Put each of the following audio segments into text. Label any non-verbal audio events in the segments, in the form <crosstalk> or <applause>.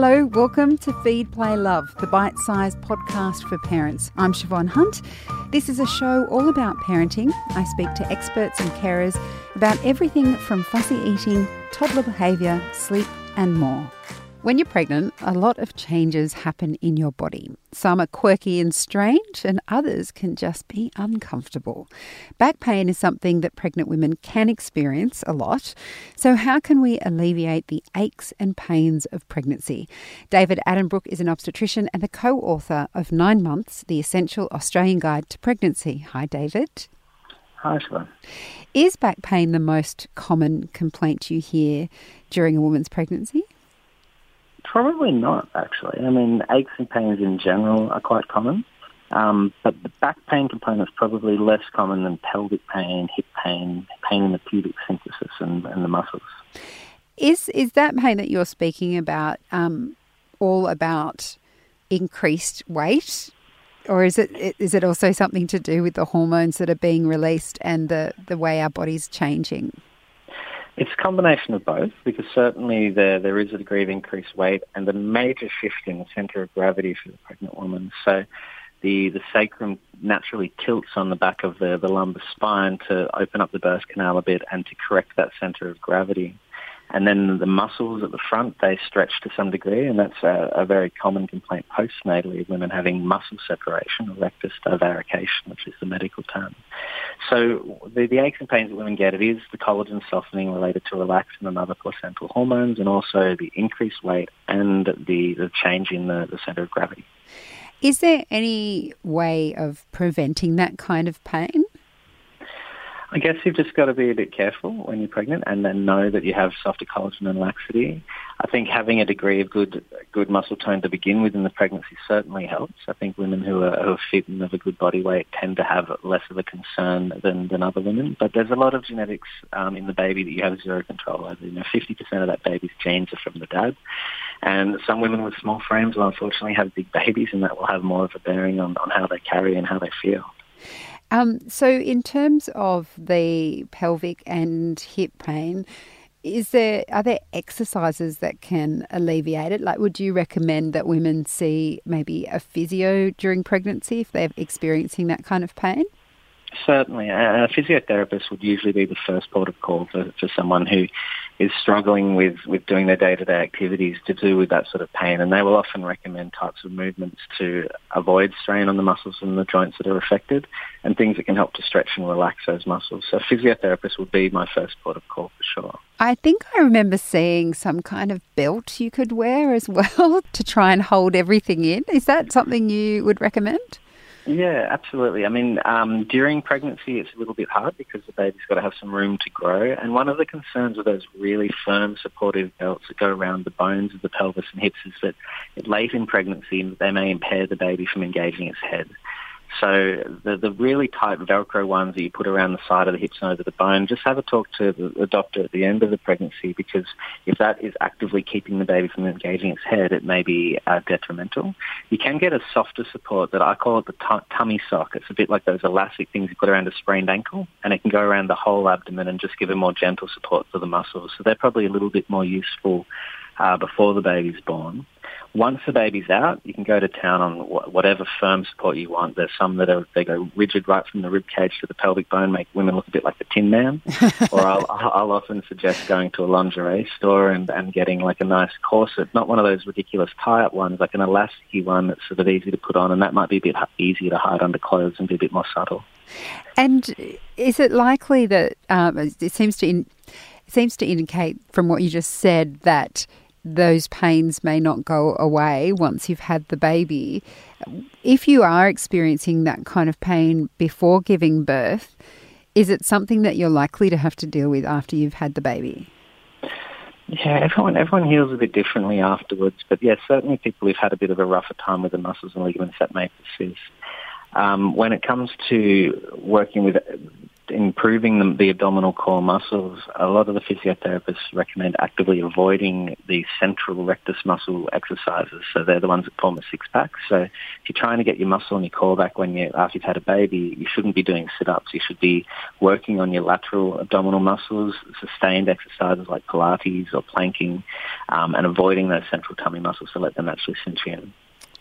Hello, welcome to Feed, Play, Love, the bite sized podcast for parents. I'm Siobhan Hunt. This is a show all about parenting. I speak to experts and carers about everything from fussy eating, toddler behaviour, sleep, and more. When you're pregnant, a lot of changes happen in your body. Some are quirky and strange, and others can just be uncomfortable. Back pain is something that pregnant women can experience a lot. So, how can we alleviate the aches and pains of pregnancy? David Addenbrooke is an obstetrician and the co author of Nine Months The Essential Australian Guide to Pregnancy. Hi, David. Hi, Siobhan. Is back pain the most common complaint you hear during a woman's pregnancy? Probably not, actually. I mean, aches and pains in general are quite common, um, but the back pain component is probably less common than pelvic pain, hip pain, pain in the pubic symphysis and, and the muscles. Is is that pain that you're speaking about um, all about increased weight, or is it is it also something to do with the hormones that are being released and the, the way our body's changing? It's a combination of both because certainly there, there is a degree of increased weight and a major shift in the centre of gravity for the pregnant woman. So the, the sacrum naturally tilts on the back of the, the lumbar spine to open up the birth canal a bit and to correct that centre of gravity. And then the muscles at the front, they stretch to some degree, and that's a, a very common complaint postnatally of women having muscle separation, or rectus divarication, which is the medical term. So the, the aches and pains that women get, it is the collagen softening related to relaxin and other placental hormones, and also the increased weight and the, the change in the, the centre of gravity. Is there any way of preventing that kind of pain? I guess you've just got to be a bit careful when you're pregnant and then know that you have softer collagen and laxity. I think having a degree of good good muscle tone to begin with in the pregnancy certainly helps. I think women who are, who are fit and have a good body weight tend to have less of a concern than, than other women. But there's a lot of genetics um, in the baby that you have zero control over. You know, 50% of that baby's genes are from the dad. And some women with small frames will unfortunately have big babies and that will have more of a bearing on, on how they carry and how they feel. Um, so, in terms of the pelvic and hip pain, is there are there exercises that can alleviate it? Like, would you recommend that women see maybe a physio during pregnancy if they're experiencing that kind of pain? Certainly. A physiotherapist would usually be the first port of call for, for someone who is struggling with, with doing their day-to-day activities to do with that sort of pain. And they will often recommend types of movements to avoid strain on the muscles and the joints that are affected and things that can help to stretch and relax those muscles. So physiotherapist would be my first port of call for sure. I think I remember seeing some kind of belt you could wear as <laughs> well to try and hold everything in. Is that something you would recommend? Yeah, absolutely. I mean, um, during pregnancy, it's a little bit hard because the baby's got to have some room to grow. And one of the concerns with those really firm, supportive belts that go around the bones of the pelvis and hips is that it late in pregnancy, they may impair the baby from engaging its head. So the, the really tight Velcro ones that you put around the side of the hips and over the bone, just have a talk to the, doctor at the end of the pregnancy because if that is actively keeping the baby from engaging its head, it may be uh, detrimental. You can get a softer support that I call it the t- tummy sock. It's a bit like those elastic things you put around a sprained ankle and it can go around the whole abdomen and just give a more gentle support for the muscles. So they're probably a little bit more useful uh, before the baby's born. Once the baby's out, you can go to town on whatever firm support you want. There's some that are they go rigid right from the rib cage to the pelvic bone, make women look a bit like the Tin Man. <laughs> or I'll, I'll often suggest going to a lingerie store and, and getting like a nice corset, not one of those ridiculous tie-up ones, like an elasticy one that's sort of easy to put on, and that might be a bit easier to hide under clothes and be a bit more subtle. And is it likely that um, it seems to in, it seems to indicate from what you just said that those pains may not go away once you've had the baby. If you are experiencing that kind of pain before giving birth, is it something that you're likely to have to deal with after you've had the baby? Yeah, everyone everyone heals a bit differently afterwards, but yeah, certainly people who've had a bit of a rougher time with the muscles and ligaments that may persist. Um, when it comes to working with improving the, the, abdominal core muscles, a lot of the physiotherapists recommend actively avoiding the central rectus muscle exercises. So they're the ones that form a six pack. So if you're trying to get your muscle and your core back when you after you've had a baby, you shouldn't be doing sit-ups. You should be working on your lateral abdominal muscles, sustained exercises like Pilates or planking, um, and avoiding those central tummy muscles to let them actually cinch in.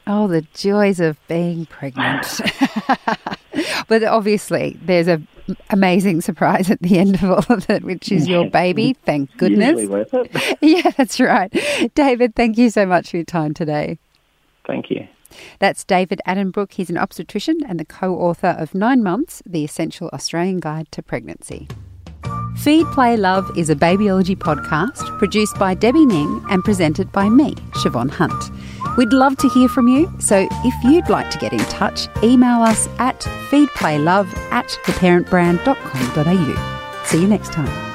Oh, the joys of being pregnant. <laughs> <laughs> <laughs> but obviously, there's a amazing surprise at the end of all of it, which is your baby. Thank goodness. Worth it. <laughs> <laughs> yeah, that's right. David, thank you so much for your time today. Thank you. That's David Addenbrooke. He's an obstetrician and the co author of Nine Months The Essential Australian Guide to Pregnancy. Feed, Play, Love is a babyology podcast produced by Debbie Ning and presented by me, Siobhan Hunt. We'd love to hear from you, so if you'd like to get in touch, email us at feedplaylove at theparentbrand.com.au. See you next time.